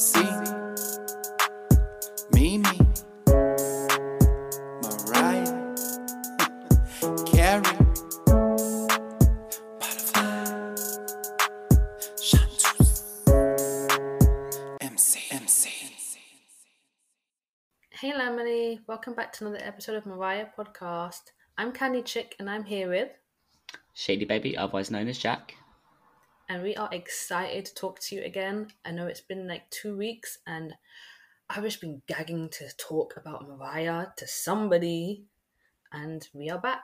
MC, Mimi, Mariah, Carey, Butterfly, Chanteuse, MC, MC. Hey Lambily, welcome back to another episode of Mariah Podcast. I'm Candy Chick and I'm here with, Shady Baby, otherwise known as Jack. And we are excited to talk to you again. I know it's been like two weeks and I've just been gagging to talk about Mariah to somebody, and we are back.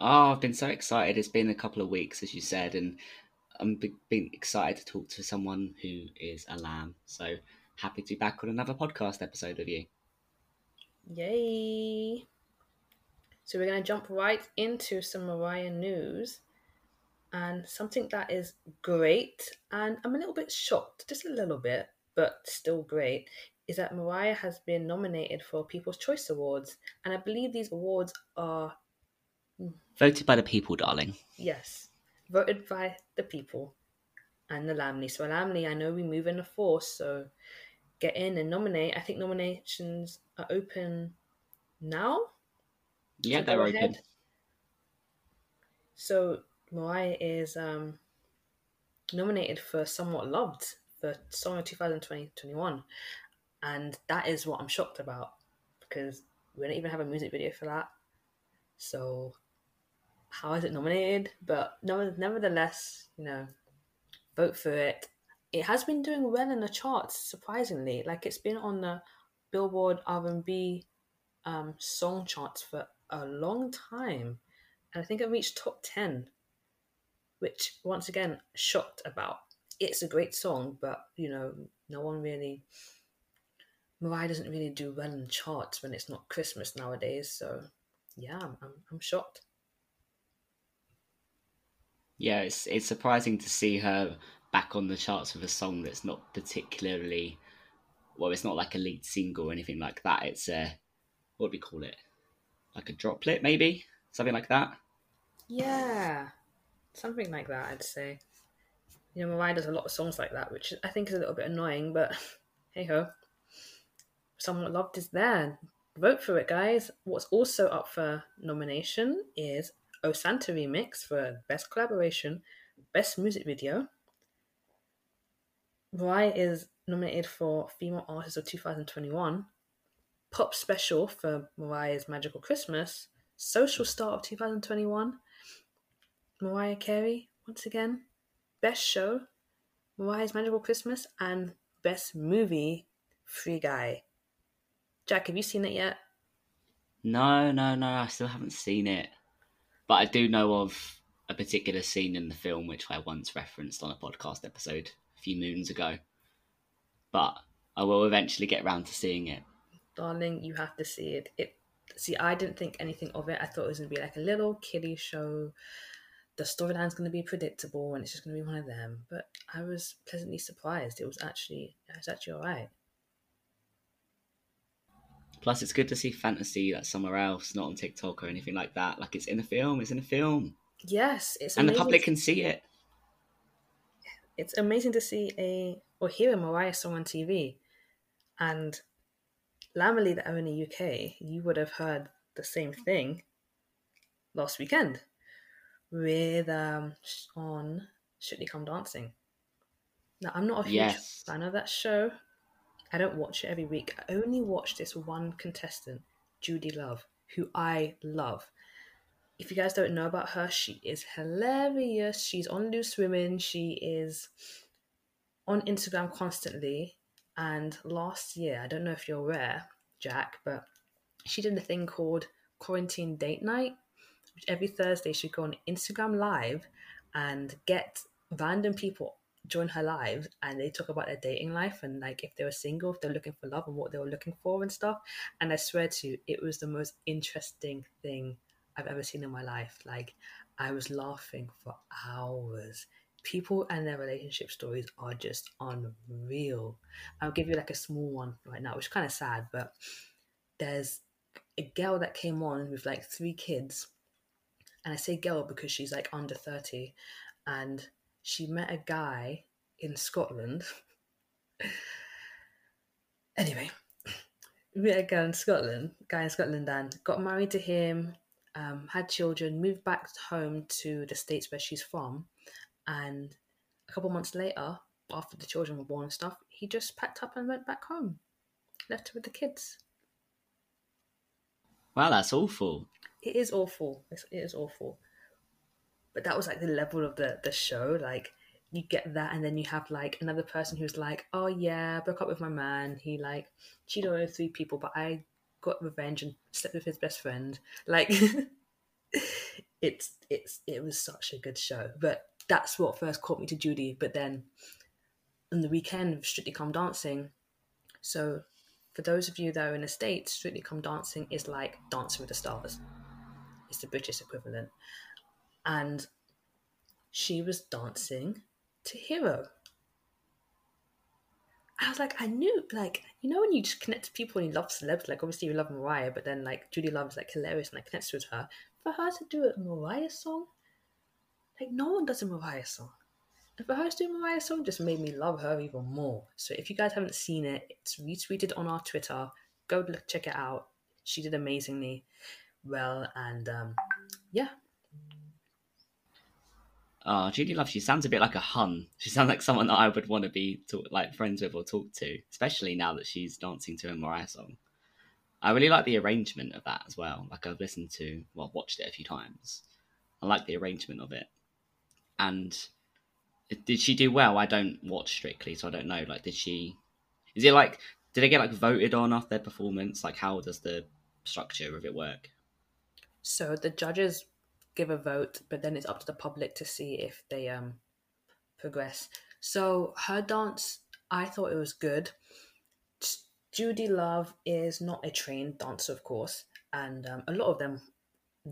Oh, I've been so excited. It's been a couple of weeks, as you said, and I'm be- been excited to talk to someone who is a lamb. So happy to be back on another podcast episode with you. Yay! So we're going to jump right into some Mariah news and something that is great and I'm a little bit shocked, just a little bit, but still great, is that Mariah has been nominated for People's Choice Awards and I believe these awards are Voted by the people, darling. yes, voted by the people and the Lambily. So Lambily, I know we move in a force, so get in and nominate. I think nominations are open now. Yeah, they're go open. ahead. So Mariah is um, nominated for Somewhat Loved for Song of 2020-21. And that is what I'm shocked about because we don't even have a music video for that. So how is it nominated? But no, nevertheless, you know, vote for it. It has been doing well in the charts, surprisingly. Like it's been on the Billboard R&B um, song charts for a long time, and I think it reached top ten, which once again shocked about. It's a great song, but you know, no one really. Mariah doesn't really do well in the charts when it's not Christmas nowadays. So, yeah, I'm I'm, I'm shocked. Yeah, it's it's surprising to see her back on the charts with a song that's not particularly well, it's not like a lead single or anything like that. It's a what do we call it? Like a droplet, maybe something like that. Yeah, something like that, I'd say. You know, Mariah does a lot of songs like that, which I think is a little bit annoying, but hey ho. Somewhat Loved is there. Vote for it, guys. What's also up for nomination is O Santa Remix for Best Collaboration, Best Music Video. Mariah is nominated for Female Artist of 2021, Pop Special for Mariah's Magical Christmas, Social Star of 2021, Mariah Carey, once again, Best Show, Mariah's Magical Christmas, and Best Movie, Free Guy. Jack, have you seen it yet? No, no, no, I still haven't seen it. But I do know of a particular scene in the film which I once referenced on a podcast episode a few moons ago. But I will eventually get around to seeing it. Darling, you have to see it. It see, I didn't think anything of it. I thought it was gonna be like a little kiddie show. The storyline's gonna be predictable and it's just gonna be one of them. But I was pleasantly surprised. It was actually it was actually alright. Plus, it's good to see fantasy that's somewhere else, not on TikTok or anything like that. Like it's in a film, it's in a film, Yes, it's and the public can see it. it's amazing to see a or hear a Mariah song on TV. And Lambily that are in the UK, you would have heard the same thing last weekend with um on Strictly Come Dancing. Now I'm not a huge Yes. fan of that show. I don't watch it every week. I only watch this one contestant, Judi Love, who I love. If you guys don't know about her, she is hilarious. She's on Loose Women. She is on Instagram constantly. And last year, I don't know if you're aware, Jack, but she did a thing called Quarantine Date Night, which every Thursday she'd go on Instagram Live and get random people join her live and they talk about their dating life and like if they were single, if they're looking for love and what they were looking for and stuff. And I swear to you, it was the most interesting thing I've ever seen in my life. Like I was laughing for hours. People and their relationship stories are just unreal. I'll give you like a small one right now, which is kind of sad, but there's a girl that came on with like three kids. And I say girl because she's like under 30. And she met a guy in Scotland Anyway, met a guy in Scotland, guy in Scotland, and got married to him, um, had children, moved back home to the states where she's from, and a couple months later, after the children were born and stuff, he just packed up and went back home, left her with the kids. Wow, that's awful. It is awful. It's, it is awful. But that was like the level of the the show. Like you get that, and then you have like another person who's like, "Oh yeah, broke up with my man. He like cheated on three people, but I got revenge and slept with his best friend." Like it's it's it was such a good show. But that's what first caught me to Judi. But then on the weekend Strictly Come Dancing, so for those of you that are in the States, Strictly Come Dancing is like Dancing with the Stars. It's the British equivalent. And she was dancing to Hero. I was like, I knew, like, you know, when you just connect to people and you love celebs, like, obviously you love Mariah, but then, like, Judi Love is, like, hilarious and, like, connects with her. For her to do a Mariah song, like, no one does a Mariah song. For her a Mariah song just made me love her even more. So if you guys haven't seen it, it's retweeted on our Twitter. Go look, check it out. She did amazingly well, and um, yeah, Oh, Judi Love, she sounds a bit like a hun. She sounds like someone that I would want to be talk, like friends with or talk to, especially now that she's dancing to a Mariah song. I really like the arrangement of that as well. Like I've listened to, well, watched it a few times. I like the arrangement of it. And did she do well? I don't watch Strictly, so I don't know. Like, did she? Is it like? Did they get like voted on off their performance? Like, how does the structure of it work? So the judges give a vote, but then it's up to the public to see if they um progress. So her dance, I thought it was good. Judi Love is not a trained dancer, of course, and um, a lot of them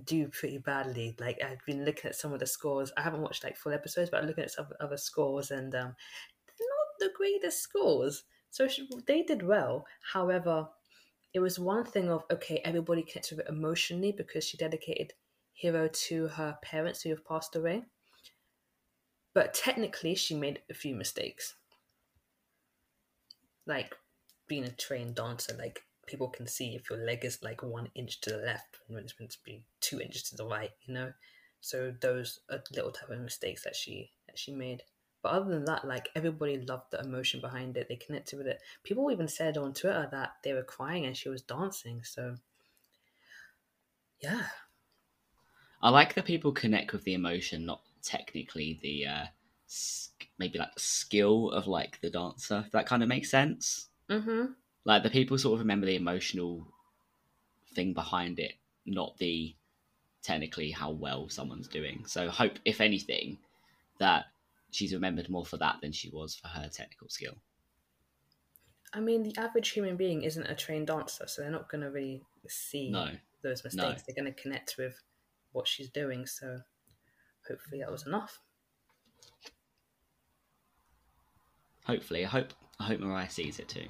do pretty badly. Like I've been looking at some of the scores. I haven't watched like full episodes, but I'm looking at some other scores, and um, not the greatest scores. So they did well. However, it was one thing of okay, everybody connected with it emotionally because she dedicated hero to her parents who have passed away. But technically, she made a few mistakes. Like being a trained dancer, like people can see if your leg is like one inch to the left when it's meant to be two inches to the right, you know. So those are little type of mistakes that she that she made. But other than that, like everybody loved the emotion behind it. They connected with it. People even said on Twitter that they were crying and she was dancing. So yeah, I like that people connect with the emotion, not technically the uh, maybe like the skill of like the dancer. If that kind of makes sense. Mm-hmm. Like the people sort of remember the emotional thing behind it, not the technically how well someone's doing. So hope, if anything, that she's remembered more for that than she was for her technical skill. I mean, the average human being isn't a trained dancer, so they're not going to really see no. those mistakes. No. They're going to connect with what she's doing. So hopefully that was enough. Hopefully, I hope I hope Mariah sees it too.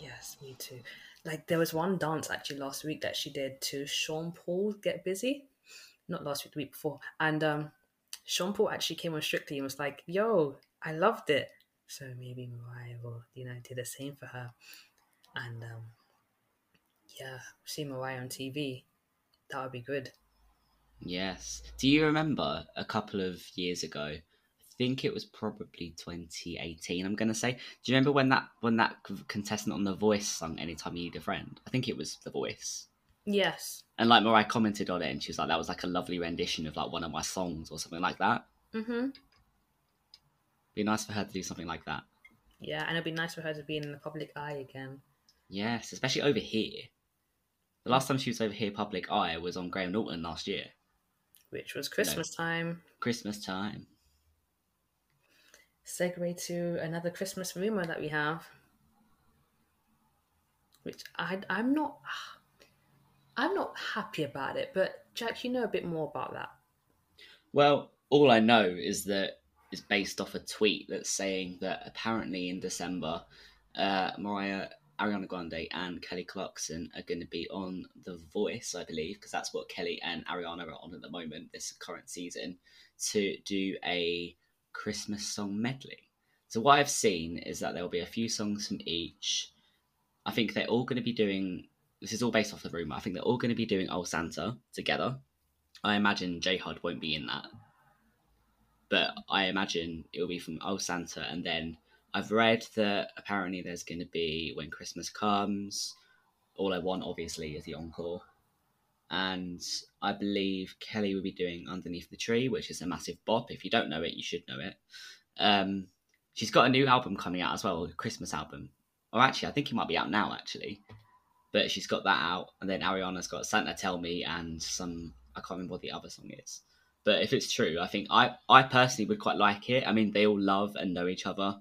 Yes, me too. Like there was one dance actually last week that she did to Sean Paul "Get Busy," not last week, the week before, and um, Sean Paul actually came on Strictly and was like, "Yo, I loved it." So maybe Mariah will, you know, do the same for her, and um, yeah, see Mariah on TV. That would be good. Yes. Do you remember a couple of years ago? Think it was probably 2018. I'm gonna say. Do you remember when that when that contestant on The Voice sung "Anytime You Need a Friend"? I think it was The Voice. Yes. And like Mariah commented on it, and she was like, "That was like a lovely rendition of like one of my songs or something like that." Mm-hmm. Be nice for her to do something like that. Yeah, and it'd be nice for her to be in the public eye again. Yes, especially over here. The last time she was over here, public eye, was on Graham Norton last year which was Christmas no. time. Christmas time. Segue to another Christmas rumor that we have, which I I'm not I'm not happy about it. But Jack, you know a bit more about that. Well, all I know is that it's based off a tweet that's saying that apparently in December, uh, Mariah Ariana Grande and Kelly Clarkson are going to be on The Voice, I believe, because that's what Kelly and Ariana are on at the moment, this current season, to do a Christmas song medley. So what I've seen is that there'll be a few songs from each. I think they're all going to be doing. This is all based off the rumor. I think they're all going to be doing Old Santa together. I imagine J Hud won't be in that, but I imagine it'll be from Old Santa, and then I've read that apparently there's going to be When Christmas Comes. All I Want, obviously, is the encore. And I believe Kelly will be doing Underneath the Tree, which is a massive bop. If you don't know it, you should know it. Um, she's got a new album coming out as well, a Christmas album. Or actually, I think it might be out now, actually. But she's got that out. And then Ariana's got Santa Tell Me and some, I can't remember what the other song is. But if it's true, I think I, I personally would quite like it. I mean, they all love and know each other.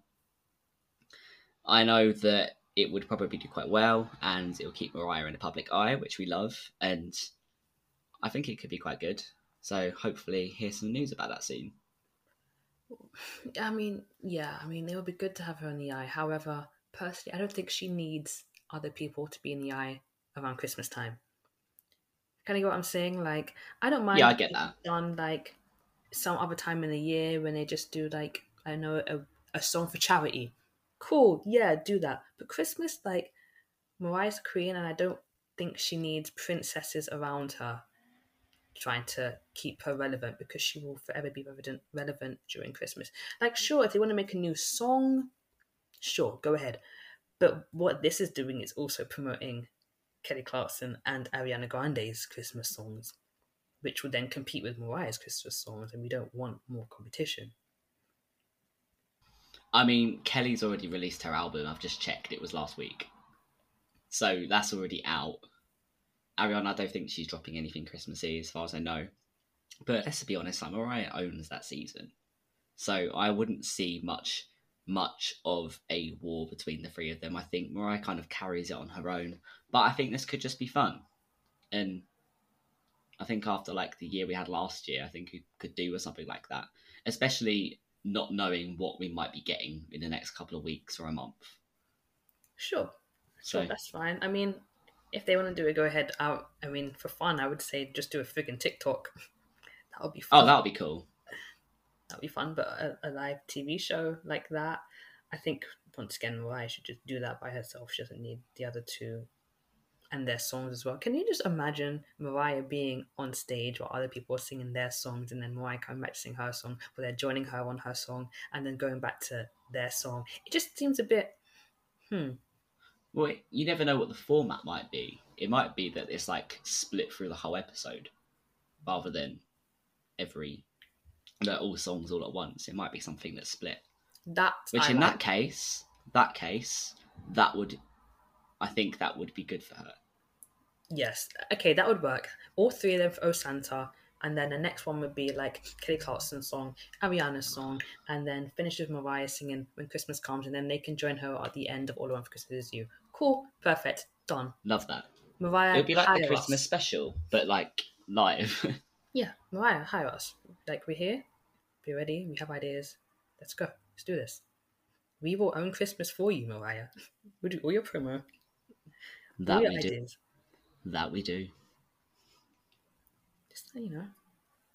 I know that it would probably do quite well and it will keep Mariah in the public eye, which we love. And I think it could be quite good. So hopefully, hear some news about that soon. I mean, yeah, I mean, it would be good to have her in the eye. However, personally, I don't think she needs other people to be in the eye around Christmas time. Kind of get what I'm saying? Like, I don't mind. Yeah, I get that. Done like some other time in the year when they just do like I know a, a song for charity. Cool, yeah, do that. But Christmas, like Mariah's queen, and I don't think she needs princesses around her trying to keep her relevant because she will forever be relevant relevant during Christmas. Like, sure, if they want to make a new song, sure, go ahead. But what this is doing is also promoting Kelly Clarkson and Ariana Grande's Christmas songs, which would then compete with Mariah's Christmas songs, and we don't want more competition. I mean, Kelly's already released her album. I've just checked; it was last week, so that's already out. Ariana, I don't think she's dropping anything Christmassy, as far as I know. But let's be honest, like Mariah owns that season, so I wouldn't see much, much of a war between the three of them. I think Mariah kind of carries it on her own, but I think this could just be fun, and I think after like the year we had last year, I think we could do with something like that, especially not knowing what we might be getting in the next couple of weeks or a month. Sure, sure, So that's fine. I mean, if they want to do it, go ahead. I, I mean, for fun, I would say just do a friggin' TikTok. That would be oh, fun. oh, that would be cool. That'd be fun. But a, a live TV show like that, I think once again, Mariah should just do that by herself. She doesn't need the other two and their songs as well. Can you just imagine Mariah being on stage while other people are singing their songs and then Mariah coming back to sing her song, but they're joining her on her song and then going back to their song? It just seems a bit, hmm. Well, you never know what the format might be. It might be that it's like split through the whole episode, rather than every, no, all songs all at once. It might be something that's split. That Which, I in like. that case, that case, that would, I think that would be good for her. Yes. Okay, that would work. All three of them for Oh Santa, and then the next one would be like Kelly Clarkson's song, Ariana's song, and then finish with Mariah singing When Christmas Comes, and then they can join her at the end of All I Want for Christmas Is You. Cool, perfect, done. Love that. Mariah, It would be like the Christmas us. special, but like live. Yeah, Mariah, hire us. Like we're here, be ready. We have ideas. Let's go. Let's do this. We will own Christmas for you, Mariah. We'll do all your promo, all that your we do. ideas. That we do. Just you know,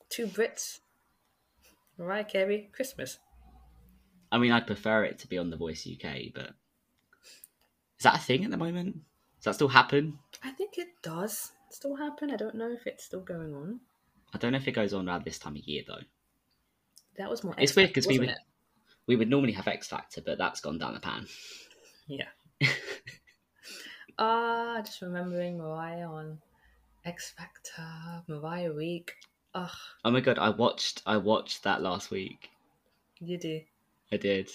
two Brits. Mariah Carey, Christmas. I mean, I'd prefer it to be on The Voice UK, but is that a thing at the moment? Does that still happen? I think it does still happen. I don't know if it's still going on. I don't know if it goes on around this time of year though. That was more. It's weird because we would we would normally have X Factor, but that's gone down the pan. Yeah. Ah, just remembering Mariah on X Factor, Mariah Week. Ugh, oh my god, I watched I watched that last week. you do. I did.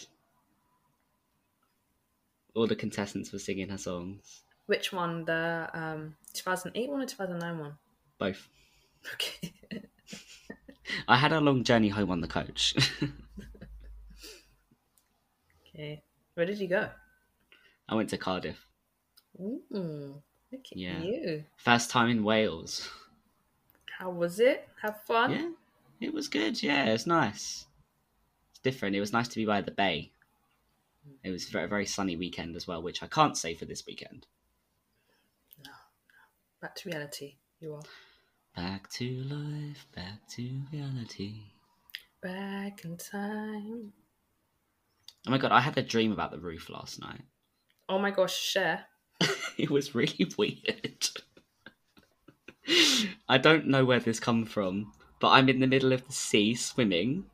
All the contestants were singing her songs. Which one? The um 2008 one or 2009 one? Both. Okay. I had a long journey home on the coach. okay. Where did you go? I went to Cardiff. Ooh, look at Yeah. you. First time in Wales. How was it? Have fun? Yeah, it was good. Yeah, it's nice. It's different. It was nice to be by the bay. It was a very, very sunny weekend as well, which I can't say for this weekend. No. Back to reality. You are. Back to life, back to reality. Back in time. Oh my god, I had a dream about the roof last night. Oh my gosh, share. it was really weird. I don't know where this come from, but I'm in the middle of the sea swimming.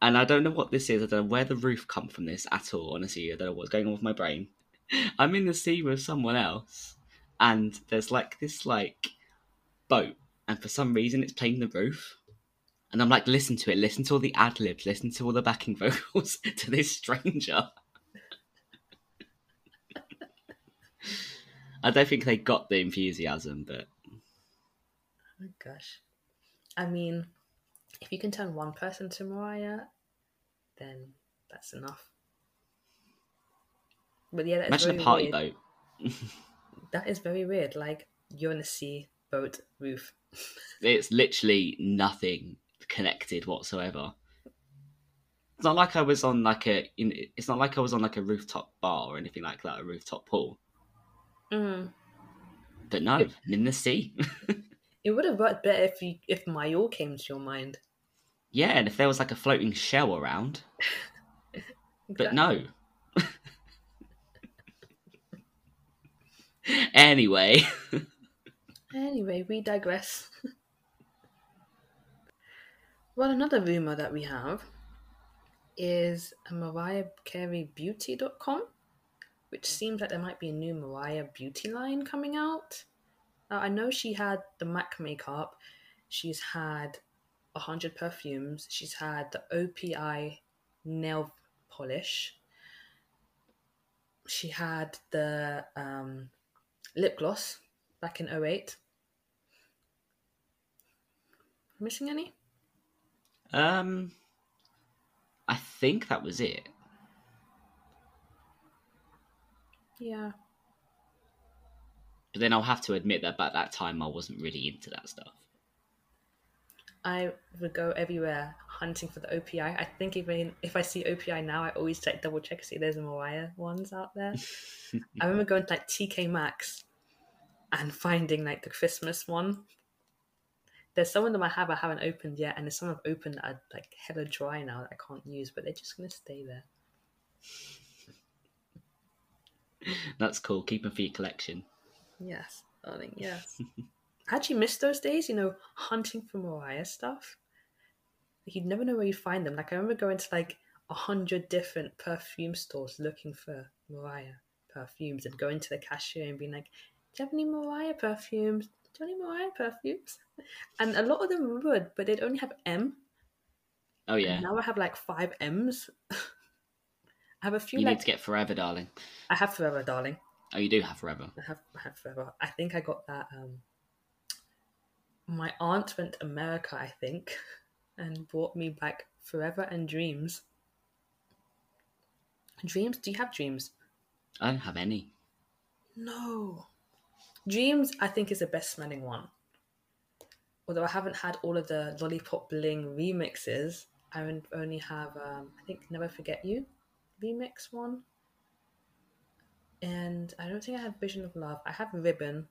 And I don't know what this is. I don't know where the roof come from this at all, honestly. I don't know what's going on with my brain. I'm in the sea with someone else, and there's like this like boat, and for some reason it's playing the roof. And I'm like, listen to it, listen to all the ad libs, listen to all the backing vocals to this stranger. I don't think they got the enthusiasm, but Oh gosh. I mean, if you can turn one person to Mariah, then that's enough. But yeah, that's imagine a party weird. boat. That is very weird. Like you're in a sea boat roof. It's literally nothing connected whatsoever. It's not like I was on like a. It's not like I was on like a rooftop bar or anything like that, a rooftop pool. Mm. But no, I'm in the sea. It would have worked better if you if Mayor came to your mind. yeah, and if there was like a floating shell around, but no. anyway, Anyway, we digress. well, another rumor that we have is a Mariah Carey Beauty.com, which seems like there might be a new Mariah beauty line coming out. Now, I know she had the MAC makeup, she's had 100 perfumes, she's had the OPI nail polish, she had the um, lip gloss back in 08. Missing any? um, I think that was it. Yeah. But then I'll have to admit that by that time I wasn't really into that stuff. I would go everywhere hunting for the OPI. I think even if I see OPI now, I always check double check see there's Mariah ones out there. I remember going to like TK Maxx and finding like the Christmas one. There's some of them I have I haven't opened yet, and there's some I've opened that are like hella dry now that I can't use, but they're just gonna stay there. That's cool. Keep them for your collection. Yes, darling, yes. I actually miss those days, you know, hunting for Mariah stuff. Like, you'd never know where you'd find them. Like, I remember going to like a hundred different perfume stores looking for Mariah perfumes and going to the cashier and being like, Do you have any Mariah perfumes? Do you have any Mariah perfumes? And a lot of them would, but they'd only have M. Oh yeah, And now I have like five M's. Have a few you like need to get Forever, darling. I have Forever Darling. Oh, you do have Forever. I have I have forever. I think I got that. Um, my aunt went to America, I think, and brought me back Forever and Dreams. Dreams? Do you have dreams? I don't have any. No. Dreams, I think, is the best smelling one. Although I haven't had all of the Lollipop Bling remixes, I only have, um, I think, Never Forget You remix one. And I don't think I have Vision of Love. I have Ribbon.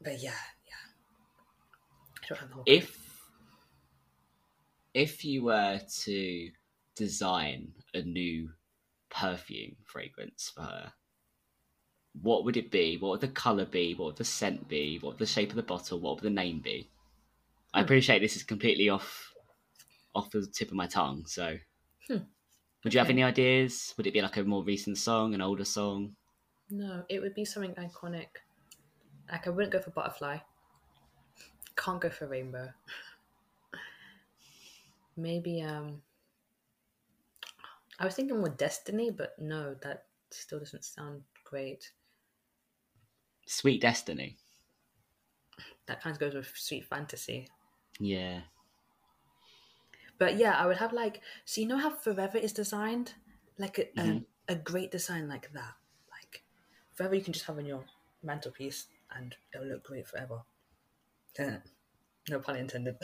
But yeah, yeah. I don't have the whole If if you were to design a new perfume fragrance for her, what would it be? What would the color be? What would the scent be? What would the shape of the bottle? What would the name be? I Hmm. appreciate this is completely off off the tip of my tongue. So, Hmm. Would you have any ideas? Would it be like a more recent song, an older song? No, it would be something iconic. Like I wouldn't go for butterfly. Can't go for rainbow. Maybe um I was thinking more destiny, but no, that still doesn't sound great. Sweet Destiny. That kind of goes with sweet fantasy. Yeah. But yeah, I would have like so you know how Forever is designed? Like a Mhm. a, a great design like that. Like Forever you can just have on your mantelpiece and it'll look great forever. no pun intended.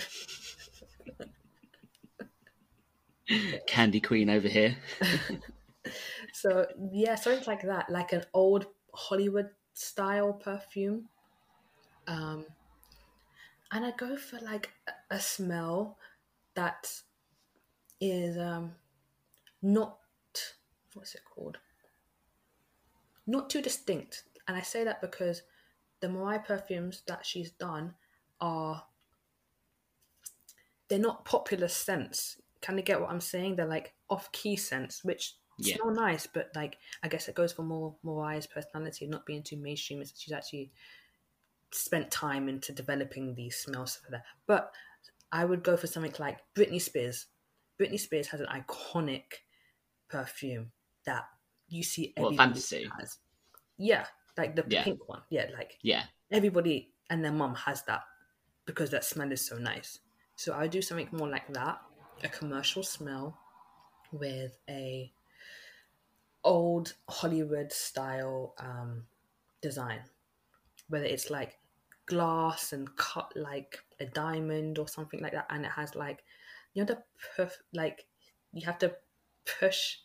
Candy Queen over here. so yeah, something like that, like an old Hollywood style perfume. Um, and I go for like a, a smell that's um not what's it called? Not too distinct. And I say that because the Mariah perfumes that she's done are they're not popular scents. Kind of get what I'm saying? They're like off key scents, which Yeah. smell nice, but like I guess it goes for more Mariah's personality of not being too mainstream. It's she's actually spent time into developing these smells for that. But I would go for something like Britney Spears. Britney Spears has an iconic perfume that you see everybody Fantasy? has. Yeah, like the Yeah. pink one. Yeah, like Yeah. everybody and their mum has that because that smell is so nice. So I would do something more like that, a commercial smell with a old Hollywood style um, design, whether it's like glass and cut like a diamond or something like that, and it has like you know the perf- like you have to push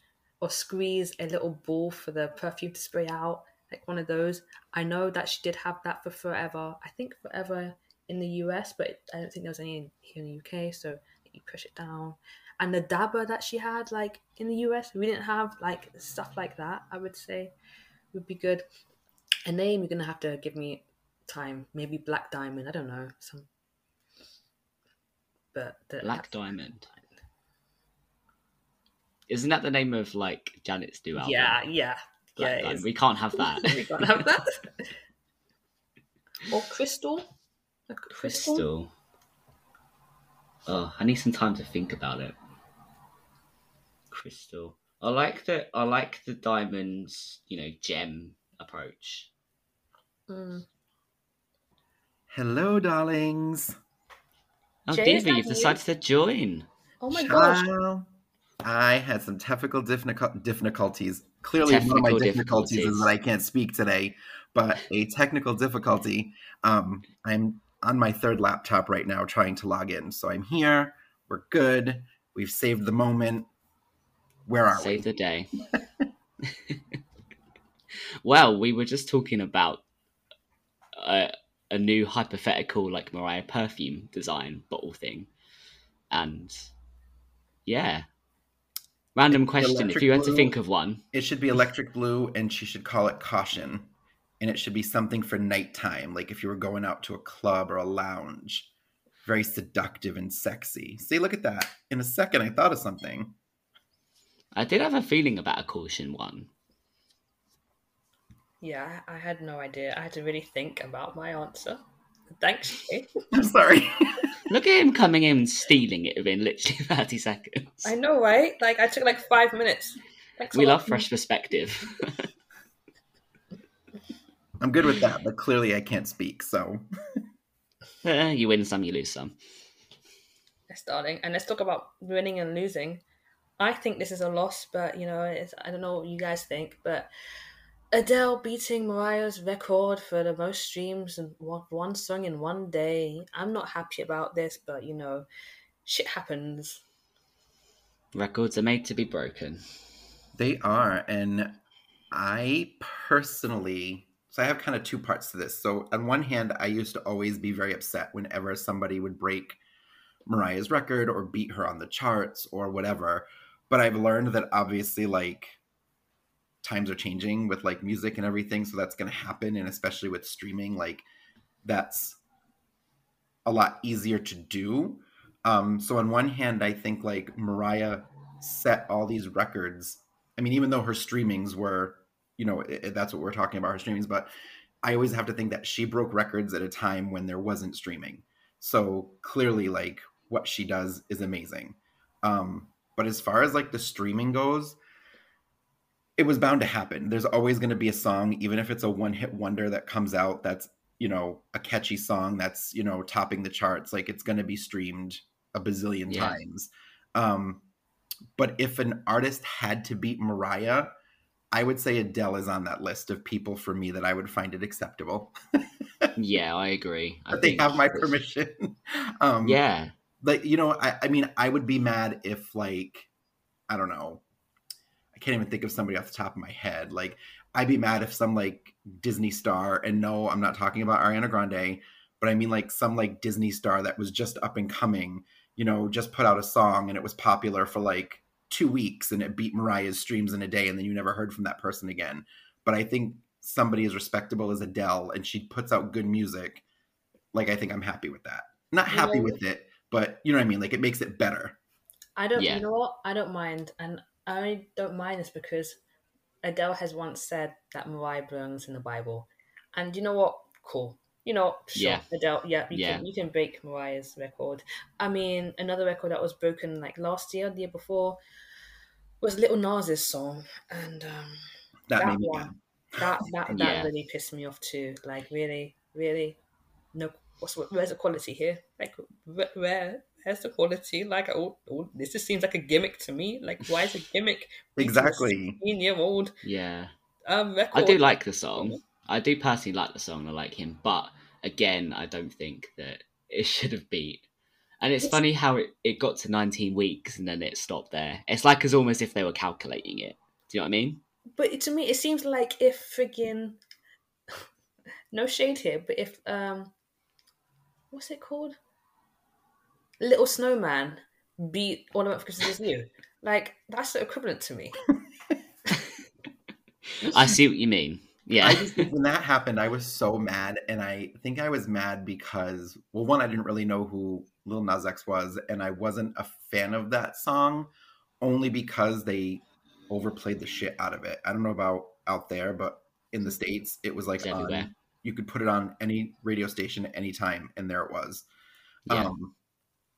or squeeze a little ball for the perfume to spray out, like one of those. I know that she did have that for Forever. I think Forever in the US, but I don't think there was any in, here in the UK. So you push it down. And the dabber that she had, like in the US, we didn't have like stuff like that. I would say would be good. A name you're gonna have to give me time. Maybe Black Diamond. I don't know some. But the, Black Diamond. Isn't that the name of like Janet's new album? Yeah, yeah, Black yeah. We can't have that. we can't have that. or crystal. Crystal. Crystal. Oh, I need some time to think about it. Crystal. I like the I like the diamonds, you know, gem approach. Mm. Hello, darlings. Oh, Jay, is Diva, you've you? decided to join. Oh my gosh. I had some technical difficulties. Clearly, one of my Technical difficulties is that I can't speak today, but a technical difficulty. Um, I'm on my third laptop right now trying to log in. So I'm here. We're good. We've saved the moment. Where are Save we? Save the day. well, we were just talking about a, a new hypothetical like Mariah perfume design bottle thing, and yeah, random question. If you had to think of one, It should be electric blue, and she should call it caution. And it should be something for nighttime, like if you were going out to a club or a lounge. Very seductive and sexy. See, look at that. In a second, I thought of something. I did have a feeling about a caution one. Yeah, I I had no idea. I had to really think about my answer. Thanks, I'm sorry. Look at him coming in and stealing it within literally thirty seconds. I know, right? Like I took like five minutes. Thanks We love fresh perspective. I'm good with that, but clearly I can't speak. So Eh, you win some, you lose some. Yes, darling. And let's talk about winning and losing. I think this is a loss, but you know, it's, I don't know what you guys think, but Adele beating Mariah's record for the most streams and one, one song in one day. I'm not happy about this, but you know, shit happens. Records are made to be broken. they are. And I personally, so I have kind of two parts to this. So on one hand, I used to always be very upset whenever somebody would break Mariah's record or beat her on the charts or whatever. But I've learned that obviously, like, times are changing with like music and everything. So that's going to happen. And especially with streaming, like, that's a lot easier to do. Um, so on one hand, I think like Mariah set all these records. I mean, even though her streamings were, you know, i i- that's what we're talking about her streamings, but I always have to think that she broke records at a time when there wasn't streaming. So clearly, like what she does is amazing. Um, but as far as like the streaming goes, it was bound to happen. There's always going to be a song, even if it's a one hit wonder that comes out that's, you know, a catchy song that's, you know, topping the charts. Like it's going to be streamed a bazillion Yeah. times. Um, but if an artist had to beat Mariah, I would say Adele is on that list of people for me that I would find it acceptable. Yeah, I agree. I But they have my permission. um, Yeah, like you know I, I mean i would be mad if like i don't know i can't even think of somebody off the top of my head like i'd be mad if some like disney star and no i'm not talking about ariana grande but i mean like some like disney star that was just up and coming you know, just put out a song and it was popular for like two weeks and it beat Mariah's streams in a day and then you never heard from that person again. But I think somebody as respectable as Adele and she puts out good music, like I think I'm happy with that. Not happy Yeah. with it, but you know what I mean? Like it makes it better. I don't. Yeah. You know what? I don't mind, and I don't mind this because Adele has once said that Mariah belongs in the Bible, and you know what? Cool. You know, sure, Yeah. Adele. Yeah, you Yeah. can you can break Mariah's record. I mean, another record that was broken like last year, the year before, was Little Nas's song, and um, That, That made me one. mad. that that that Yeah. really pissed me off too. Like really, really, no. What's where's the quality here? Like where, where where's the quality? Like oh, oh, this just seems like a gimmick to me. Like why is a gimmick? Exactly. Year old Yeah. um record. I do like the song. I do personally like the song. I like him, but again, I don't think that it should have beat. And it's It's- funny how it, it got to 19 weeks and then it stopped there. It's like as almost if they were calculating it. Do you know what I mean? But to me, it seems like if friggin' no shade here, but if um, what's it called? Little Snowman beat All I Want for Christmas Is You. Like that's the equivalent to me. I see what you mean. Yeah. I just when that happened, I was so mad, and I think I was mad because, well, one, I didn't really know who Lil Nas X was, and I wasn't a fan of that song, only because they overplayed the shit out of it. I don't know about out there, but in the states, it was like on, you could put it on any radio station at any time, and there it was. yeah. Um,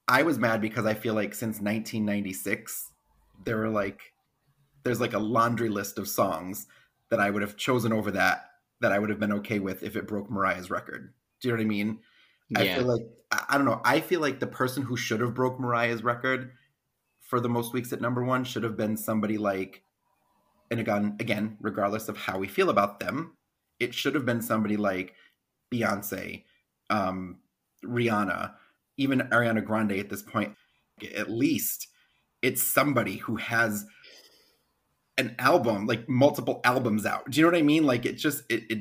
I was mad because I feel like since 1996, there were like, there's like a laundry list of songs that I would have chosen over that that I would have been okay with if it broke Mariah's record. Do you know what I mean? I feel like I, I don't know. I feel like the person who should have broke Mariah's record for the most weeks at number one should have been somebody like, and again, again, regardless of how we feel about them, it should have been somebody like Beyonce, um, Rihanna, even Ariana Grande at this point. At least it's somebody who has an album, like multiple albums out. Do you know what I mean? Like it just it it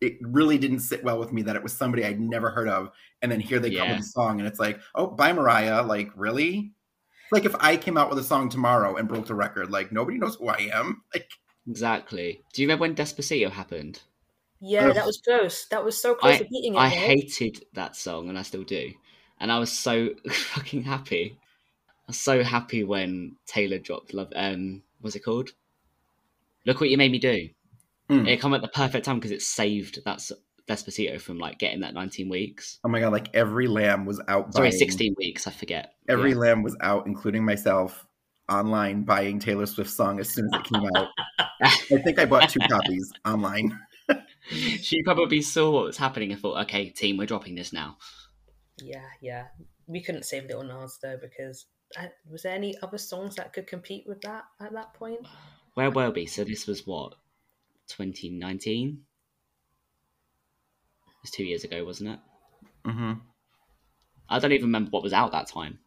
it really didn't sit well with me that it was somebody I'd never heard of, and then here they come with a song, and it's like, oh, bye Mariah. Like really? Like if I came out with a song tomorrow and broke the record, like nobody knows who I am. Like Exactly. Do you remember when Despacito happened? Yeah, Ugh. that was close. That was so close I- to beating it. I right? hated that song, and I still do. And I was so fucking happy. I was so happy when Taylor dropped "Love." Um, what's it called? Look what you made me do. Mm. It come at the perfect time because it saved that Despacito from like getting that 19 weeks. oh my god, like every lamb was out. Sorry, buying- 16 weeks. I forget. Every Yeah. lamb was out, including myself, online buying Taylor Swift's song as soon as it came out. I think I bought two copies online. she probably saw what was happening and thought, "Okay, team, we're dropping this now." Yeah, yeah. We couldn't save Little Nas though because uh, was there any other songs that could compete with that at that point? Where were we? So this was what 2019. It was two years ago, wasn't it? hmm I don't even remember what was out that time.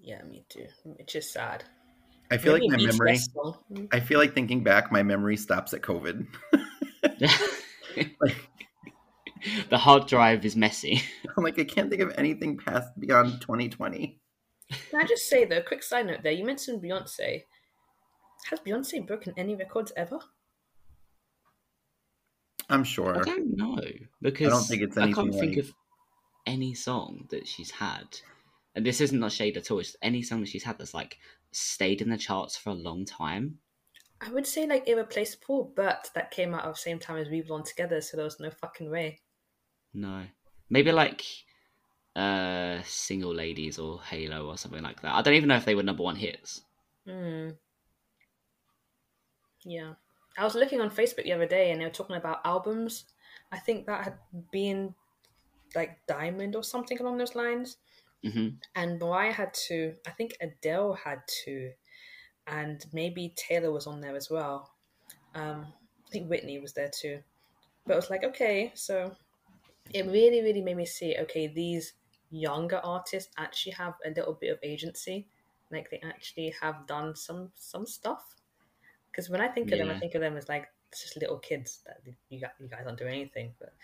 Yeah, me too. It's just sad. I feel Maybe like my memory. I feel like thinking back, my memory stops at COVID. Like, the hard drive is messy. I'm like, I can't think of anything past beyond 2020. Can I just say though, quick side note there, you mentioned Beyonce. Has Beyonce broken any records ever? I'm sure. I don't know because I don't think it's I can't anything think of any song that she's had, and this isn't not shade at all. It's any song that she's had that's like stayed in the charts for a long time. I would say like Irreplaceable, but that came out at the same time as We Belong Together, so there was no fucking way. No, maybe like uh single ladies or Halo or something like that. I don't even know if they were number one hits. Hmm. Yeah. I was looking on Facebook the other day and they were talking about albums. I think that had been like Diamond or something along those lines. hmm And Mariah had two. I think Adele had two. And maybe Taylor was on there as well. Um, I think Whitney was there too. But it was like, okay, so it really, really made me see, okay, these younger artists actually have a little bit of agency. Like they actually have done some some stuff. Because when I think of them, I think of them as like just little kids that you got you guys aren't doing anything. But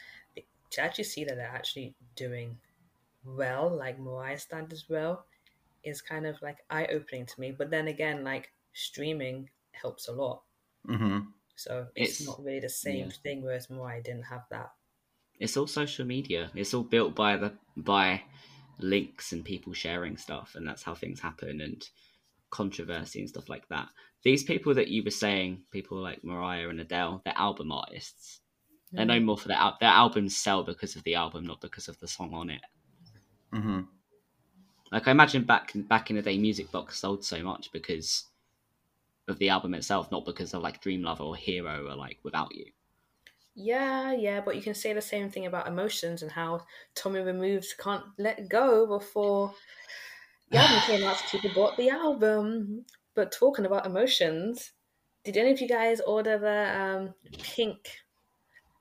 to actually see that they're actually doing well, like Mariah standards well, is kind of like eye opening to me. But then again, like streaming helps a lot. hmm So it's, It's- not really the same yeah. thing. Whereas Mariah didn't have that. It's all social media. It's all built by the by links and people sharing stuff, and that's how things happen and controversy and stuff like that. These people that you were saying, people like Mariah and Adele, they're album artists. They're Mm. known more for their their albums sell because of the album, not because of the song on it. hmm Like I imagine back back in the day, Music Box sold so much because of the album itself, not because of like Dream Lover or Hero or like Without You. Yeah, yeah, but you can say the same thing about emotions and how Tommy Removes can't let go before the album came out, so people bought the album. But talking about emotions, did any of you guys order the um, Pink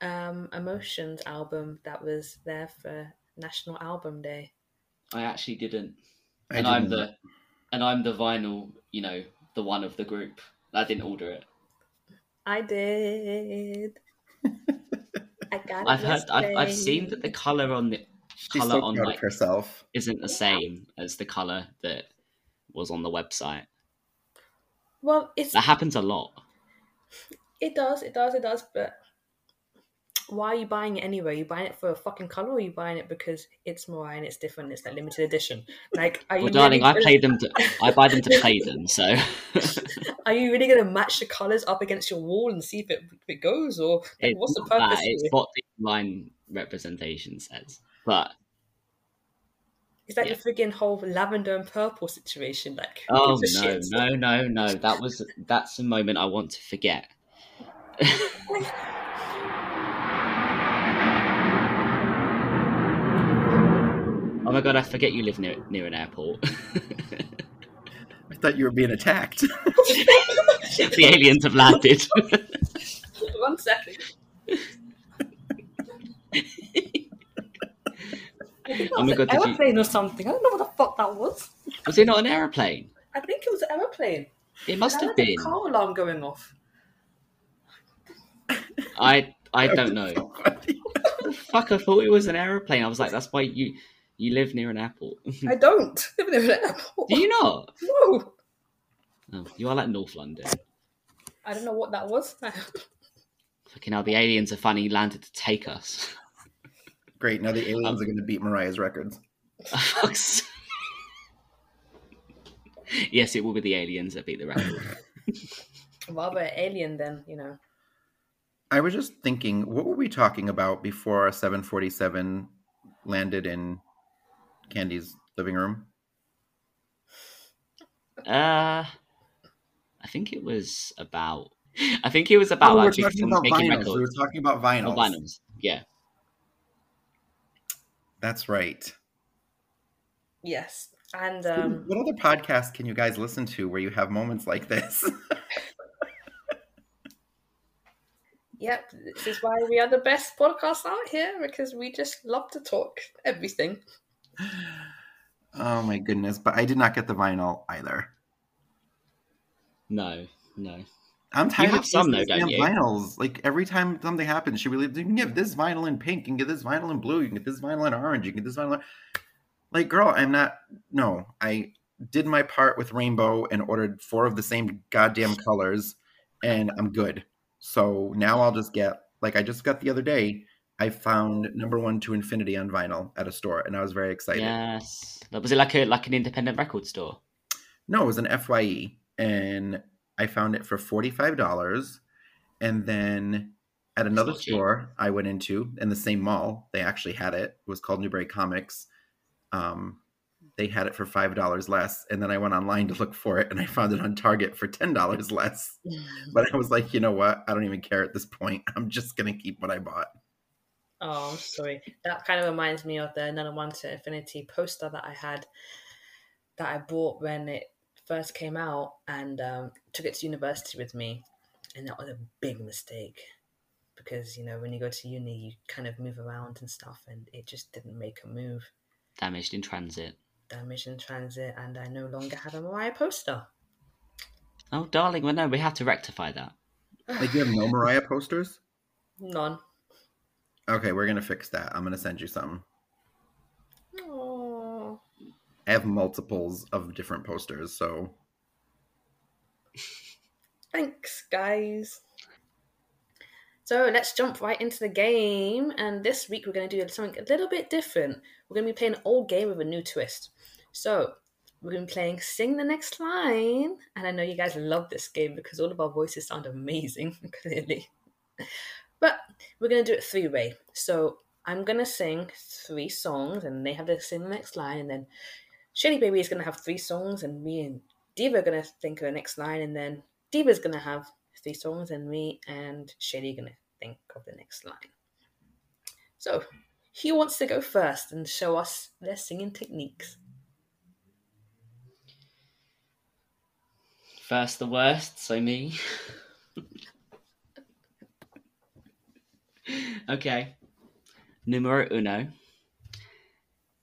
um, Emotions album that was there for National Album Day? I actually didn't. I and I'm the and I'm the vinyl, you know, the one of the group. I didn't order it. I did. I got it I've heard I've, I've seen that the color on the She's color so on like herself. isn't the same as the color that was on the website. Well, it's That happens a lot. It does, it does, it does, but why are you buying it anyway? Are you buying it for a fucking color or are you buying it because it's Mariah and it's different, it's like limited edition? Like are you Well, darling, really I play them. To, I buy them to play them. So are you really gonna match the colours up against your wall and see if it if it goes or like, what's the purpose that, It's here? what the line representation says. But Is that yeah. the friggin' whole lavender and purple situation, like oh no, shit? no, no, no! That was that's the moment I want to forget. oh my god! I forget you live near near an airport. I thought you were being attacked. the aliens have landed. One second. I think Oh my that was God, an did you- aeroplane or something. I don't know what the fuck that was. was it not an aeroplane? I think it was an aeroplane. It must I have heard the been. car alarm going off. I I don't know. Fuck! I thought it was an aeroplane. I was like, that's why you you live near an airport. I don't live near an airport. Do you not? No, Oh, you are like North London. I don't know what that was. Fucking hell, the aliens have finally landed to take us. Great. Now the Um, aliens are going to beat Mariah's records. Fuck's- yes, it will be the aliens that beat the record. Rather an alien than you know. I was just thinking, what were we talking about before our 747 landed in Candy's living room? Uh, I think it was about. I think it was about Oh, we were like talking about making vinyls. records. We were talking about vinyls. Oh, vinyls. Yeah. That's right. Yes, and um, what other podcasts can you guys listen to where you have moments like this? yep, this is why we are the best podcast out here because we just love to talk everything. Oh my goodness! But I did not get the vinyl either. No, no. I'm tired have of some, though, don't damn you? vinyls. Like every time something happens, she really you can get this vinyl in pink, you can get this vinyl in blue, you can get this vinyl in orange, you can get this vinyl. In... Like, girl, I'm not. No, I did my part with rainbow and ordered four of the same goddamn colors, and I'm good. So now I'll just get like I just got the other day. I found number one to infinity on vinyl at a store, and I was very excited. Yes. Was it like a like an independent record store? No, it was an FYE, and I found it for forty five dollars. And then at another not store I went into in the same mall, they actually had it. It was called Newbury Comics. Um, they had it for five dollars less, and then I went online to look for it, and I found it on Target for ten dollars less. But I was like, you know what? I don't even care at this point. I'm just gonna keep what I bought. Oh, I'm sorry. That kind of reminds me of the None of One to Infinity poster that I had that I bought when it first came out and um, took it to university with me. And that was a big mistake because, you know, when you go to uni, you kind of move around and stuff, and it just didn't make a move. Damaged in transit. Damage in transit, and I no longer have a Mariah poster. Oh, darling, well, no, we have to rectify that. Like you have no Mariah posters? None. Okay, we're gonna fix that. I'm gonna send you some. Oh. I have multiples of different posters, so Thanks, guys. So let's jump right into the game. And this week we're going to do something a little bit different. We're going to be playing an old game with a new twist. So we're going to be playing Sing the Next Line. And I know you guys love this game because all of our voices sound amazing, clearly. But we're going to do it three way. So I'm going to sing three songs and they have to sing the next line. And then Shady Baby is going to have three songs and me and Diva are going to think of the next line. And then Diva's going to have three songs and me and Shady are going to think of the next line. So, who wants to go first and show us their singing techniques? First the worst, so me. okay. Numero uno.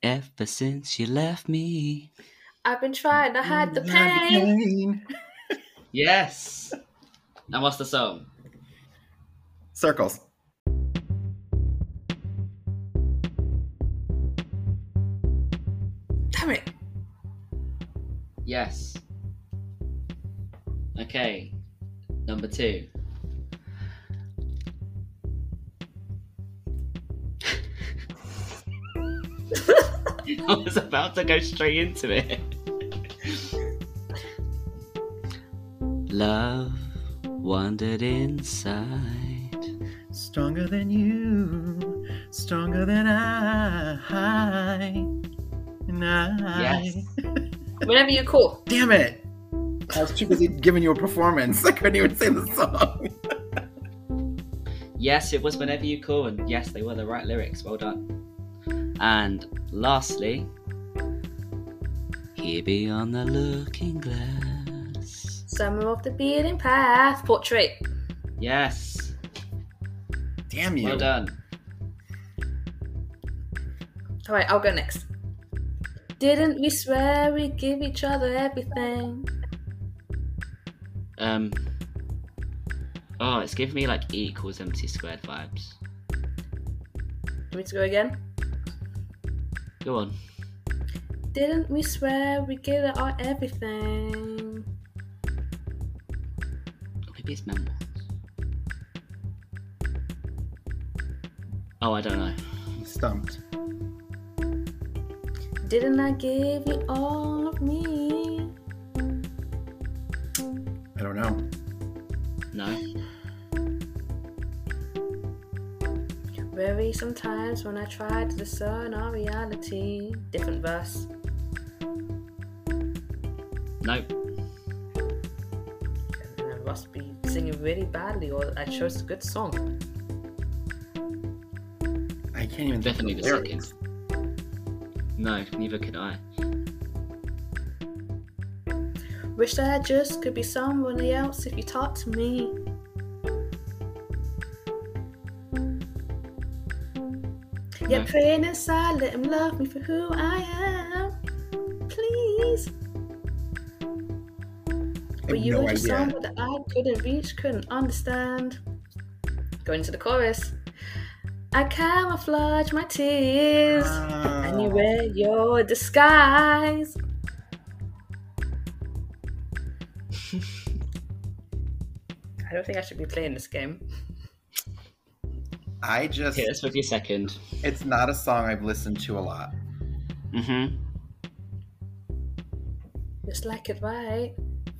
Ever since you left me. I've been trying to hide the pain. Yes. And what's the song? Circles. Damn it. Yes. Okay. Number two. I was about to go straight into it. Love wandered inside. Stronger than you, stronger than I. And I. Yes. Whenever you call. Damn it! I was too busy giving you a performance. I couldn't even say the song. Yes, it was whenever you call, and yes, they were the right lyrics. Well done. And lastly, here beyond the looking glass. Summer of the beating path. Portrait. Yes, Damn you. well done. Alright, I'll go next. Didn't we swear we'd give each other everything? Um. Oh, it's giving me like E equals MC squared vibes. Want me to go again? Go on. Didn't we swear we gave it our everything? Maybe it's memoirs. Oh, I don't know. Stumped. Didn't I give you all of me? I don't know. No. Very sometimes when I try to discern our reality. Different verse. Nope. I must be singing really badly, or I chose a good song. I can't even Definitely the lyrics. No, neither can I. Wish that I just could be someone else if you talk to me. No. praying inside, let him love me for who I am. Please. But you no were just idea. that I couldn't reach, couldn't understand. Going to the chorus. I camouflage my tears, and you Ah. wear your disguise. I don't think I should be playing this game. I just, Hit us with your second. it's not a song I've listened to a lot. Mm-hmm. It's like it right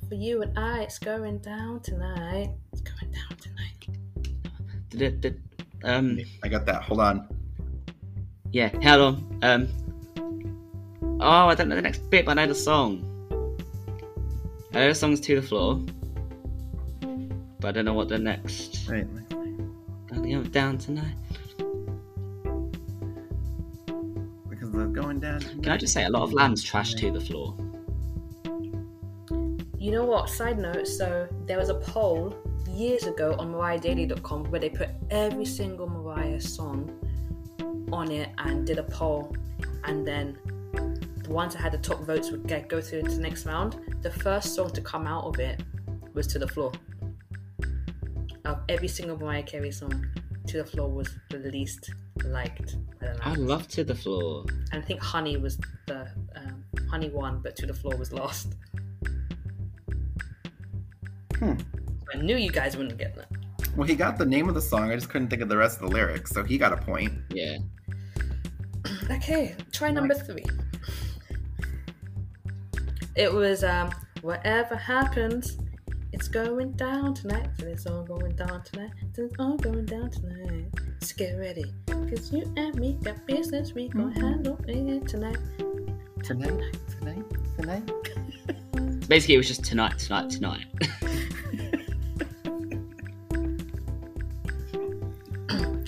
for you and I, it's going down tonight. It's going down tonight. Did it, did, um, I got that. Hold on. yeah, hold on. Um, oh, I don't know the next bit, but I know the song. I know the song's To the Floor, but I don't know what the next. Right. Going down tonight. Because they're going down. Can I just say, a lot of lambs trash To the Floor. You know what? Side note, so there was a poll years ago on MariahDaily.com where they put every single Mariah song on it and did a poll, and then the ones that had the top votes would get, go through into the next round. The first song to come out of it was To the Floor. Of every single Mariah Carey song, To the Floor was the least liked by I love To the Floor. And I think Honey was the um, Honey won, but To the Floor was lost. Hmm. I knew you guys wouldn't get that. Well, he got the name of the song. I just couldn't think of the rest of the lyrics, so he got a point. Yeah. Okay, try number three. It was um, whatever happens, it's going down tonight. And it's all going down tonight. So it's all going down tonight. So get ready, cause you and me got business. We gonna mm-hmm. handle it tonight. Tonight, tonight, tonight. Basically, it was just tonight, tonight, tonight.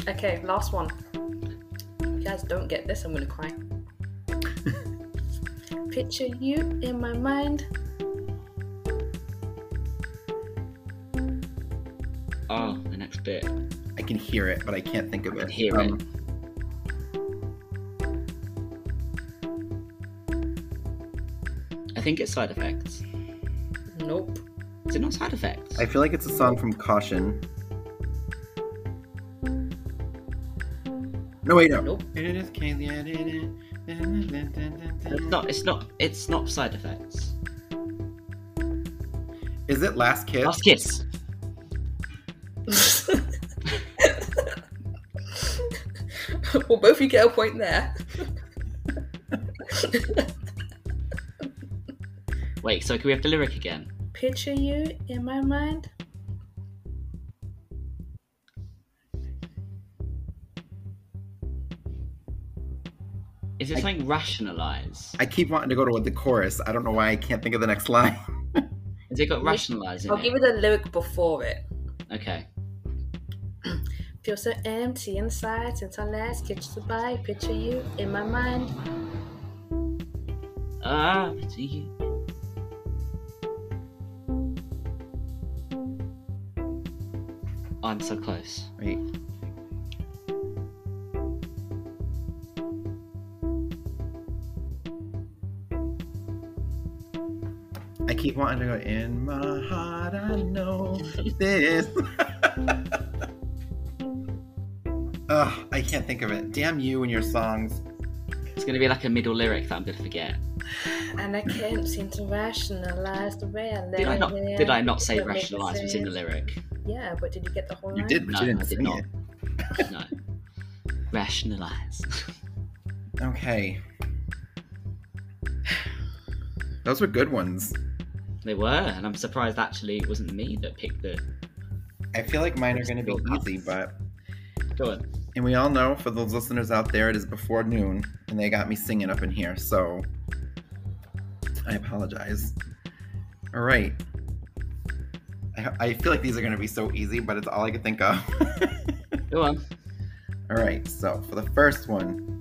Okay, last one. If you guys don't get this, I'm gonna cry. Picture you in my mind. Oh, the next bit. I can hear it, but I can't think of I it. can hear it. Um, I think it's side effects. Nope. Is it not side effects? I feel like it's a song from Caution. No, wait, no. Nope. It is Kaylee. It's not. It's not. It's not side effects. Is it Last Kiss? Last kiss. well, both of you get a point there. Wait. So can we have the lyric again? Picture you in my mind. Is it something rationalize? I keep wanting to go to the chorus. I don't know why I can't think of the next line. Has it got rationalize I'll it? give you the lyric before it. Okay. Feel so empty inside since our last kiss goodbye. Picture you in my mind. Ah, to you. I'm so close. Wait. I keep wanting to go in my heart. I know this. Ugh, I can't think of it. Damn you and your songs. It's gonna be like a middle lyric that I'm gonna forget. And I can't seem to rationalize the way I live. Did I not? Did I not say rationalize was in the lyric? Yeah, but did you get the whole You line? did, but No, you didn't I did not. it. No. rationalize. Okay. Those were good ones. they were, and I'm surprised actually it wasn't me that picked the. I feel like mine are going to be easy, but Go on. And we all know for those listeners out there, it is before noon, and they got me singing up in here, so I apologize. All right. I, I feel like these are going to be so easy, but it's all I could think of. Go on. all right. So for the first one,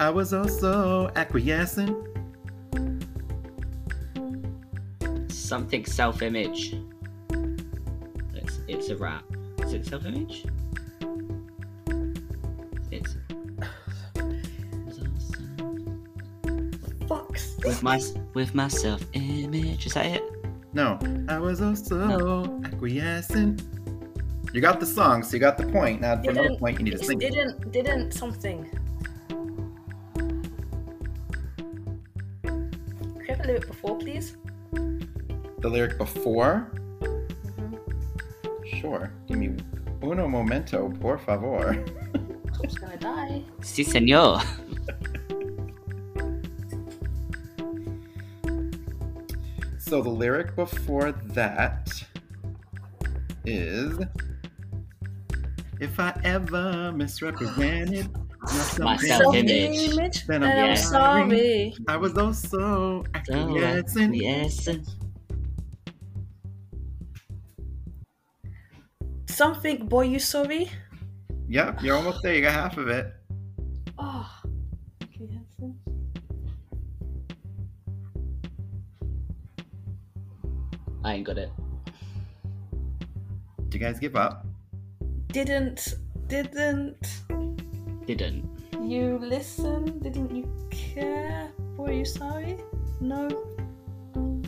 I was also acquiescing. Something self-image. It's it's a rap. Is it self-image? It's Fucks. with my with my self-image. Is that it? No, I was also acquiescent. You got the song, so you got the point. Now for another Didn't- point, you need to sing. didn't didn't something. Can you have a lyric before, please? The lyric before. Sure. Give me uno momento, por favor. I'm just gonna die. Si, senor. So the lyric before that is If I ever misrepresented myself, My self-image. Self-image, Then Then I'm I'm, sorry. sorry. I was also Oh, acquiescent. Something, boy, you sorry? Yep, you're almost there. You got half of it. Oh. Okay, that's it. I ain't got it. Do you guys give up? Didn't, didn't Didn't. you listen? Didn't you care? Were you sorry? No.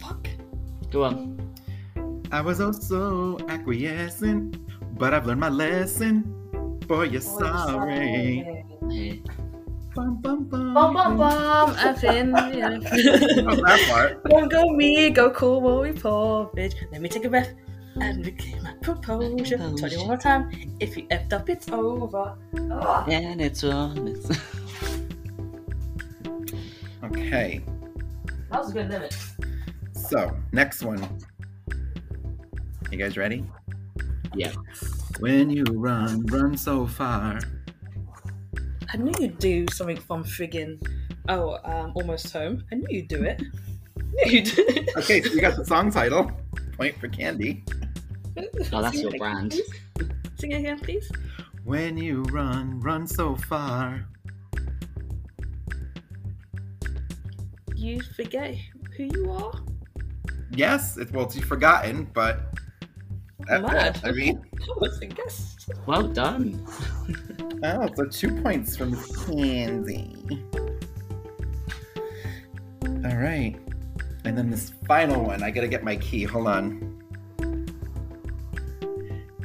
Fuck. Go on. I was also acquiescent, but I've learned my lesson. Boy, you're Boy, you're sorry. Hey. Bum, bum, bum. Bum bum bum, I've been. Oh, that part. Don't go me, go cool, will we pour, bitch. Let me take a breath and begin my proposal. Tell you one more time, if you effed up, it's over. Ugh. And it's on. It's... Okay. That was a good limit. So, next one. You guys ready? Yeah. When you run, run so far. I knew you'd do something from friggin' oh, um, almost home. I knew you'd do it. I knew you'd do it. Okay, so you got the song title. Point for Candy. Oh, that's Sing your again, brand. please. Sing it again, please. When you run, run so far. You forget who you are. Yes, it's well, it's forgotten, but that's Mad. it. I mean, I was a guess. Well done. oh, so two points from Candy. All right, and then this final one. I gotta get my key. Hold on.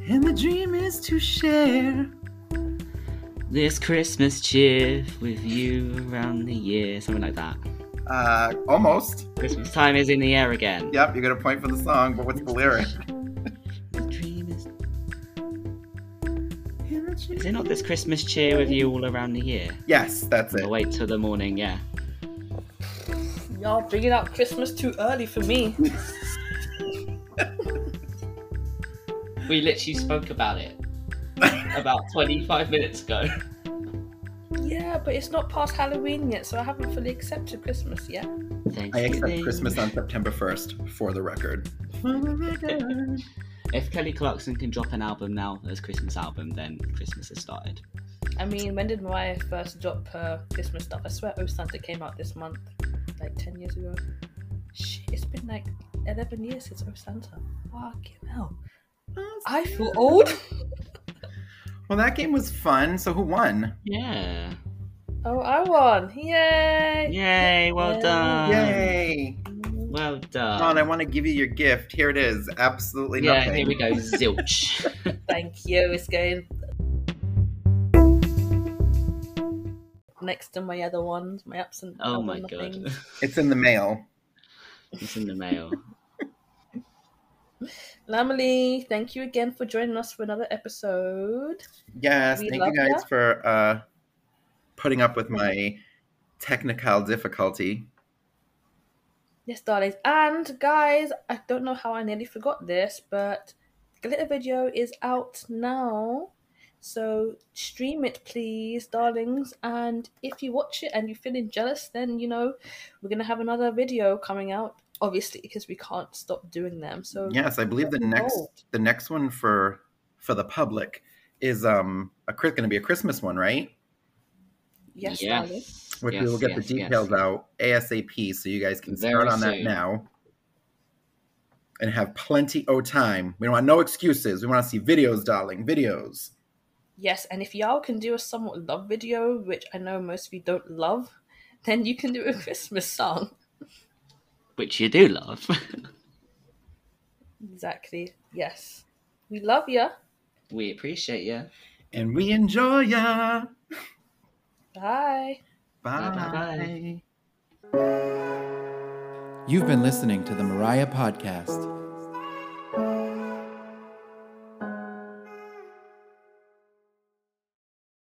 And the dream is to share. This Christmas cheer with you around the year, something like that. Uh, almost. Christmas time is in the air again. Yep, you got a point for the song, but what's the lyric? Is it not this Christmas cheer with you all around the year? Yes, that's it. I'll wait till the morning, yeah. Y'all bringing out Christmas too early for me. We literally spoke about it about 25 minutes ago. Yeah, but it's not past Halloween yet, so I haven't fully accepted Christmas yet. Thank I accept Christmas on September 1st, for the record. If Kelly Clarkson can drop an album now as Christmas album, then Christmas has started. I mean, when did Mariah first drop her Christmas stuff? I swear Oh Santa came out this month, like 10 years ago. Shit, it's been like 11 years since Oh Santa. Fucking hell. I feel old. Well, that game was fun. So who won? Yeah. Oh, I won. Yay! Yay, well Yay. done. Yay! Well done. Ron, I want to give you your gift. Here it is. Absolutely yeah, nothing. Yeah, here we go. Zilch. Thank you. It's going next to my other ones, my ups and oh my god. It's in the mail. It's in the mail. Lambily, thank you again for joining us for another episode. Yes, We thank you guys that. for uh, putting up with my technical difficulty. Yes, darlings. And guys, I don't know how I nearly forgot this, but Glitter video is out now. So stream it, please, darlings. And if you watch it and you're feeling jealous, then you know we're gonna have another video coming out. Obviously, because we can't stop doing them. So Yes, I believe the next involved. the next one for for the public is um a going to be a Christmas one, right? yes, darling. Yes. Which yes, we will get yes, the yes. details out ASAP, so you guys can Very start on that now and have plenty of time. We don't want no excuses. We want to see videos, darling, videos. Yes, and if y'all can do a Somewhat Loved video, which I know most of you don't love, then you can do a Christmas song. Which you do love. Exactly. Yes. We love ya. we appreciate you. And we enjoy ya. Bye. Bye-bye. You've been listening to the Mariah Podcast.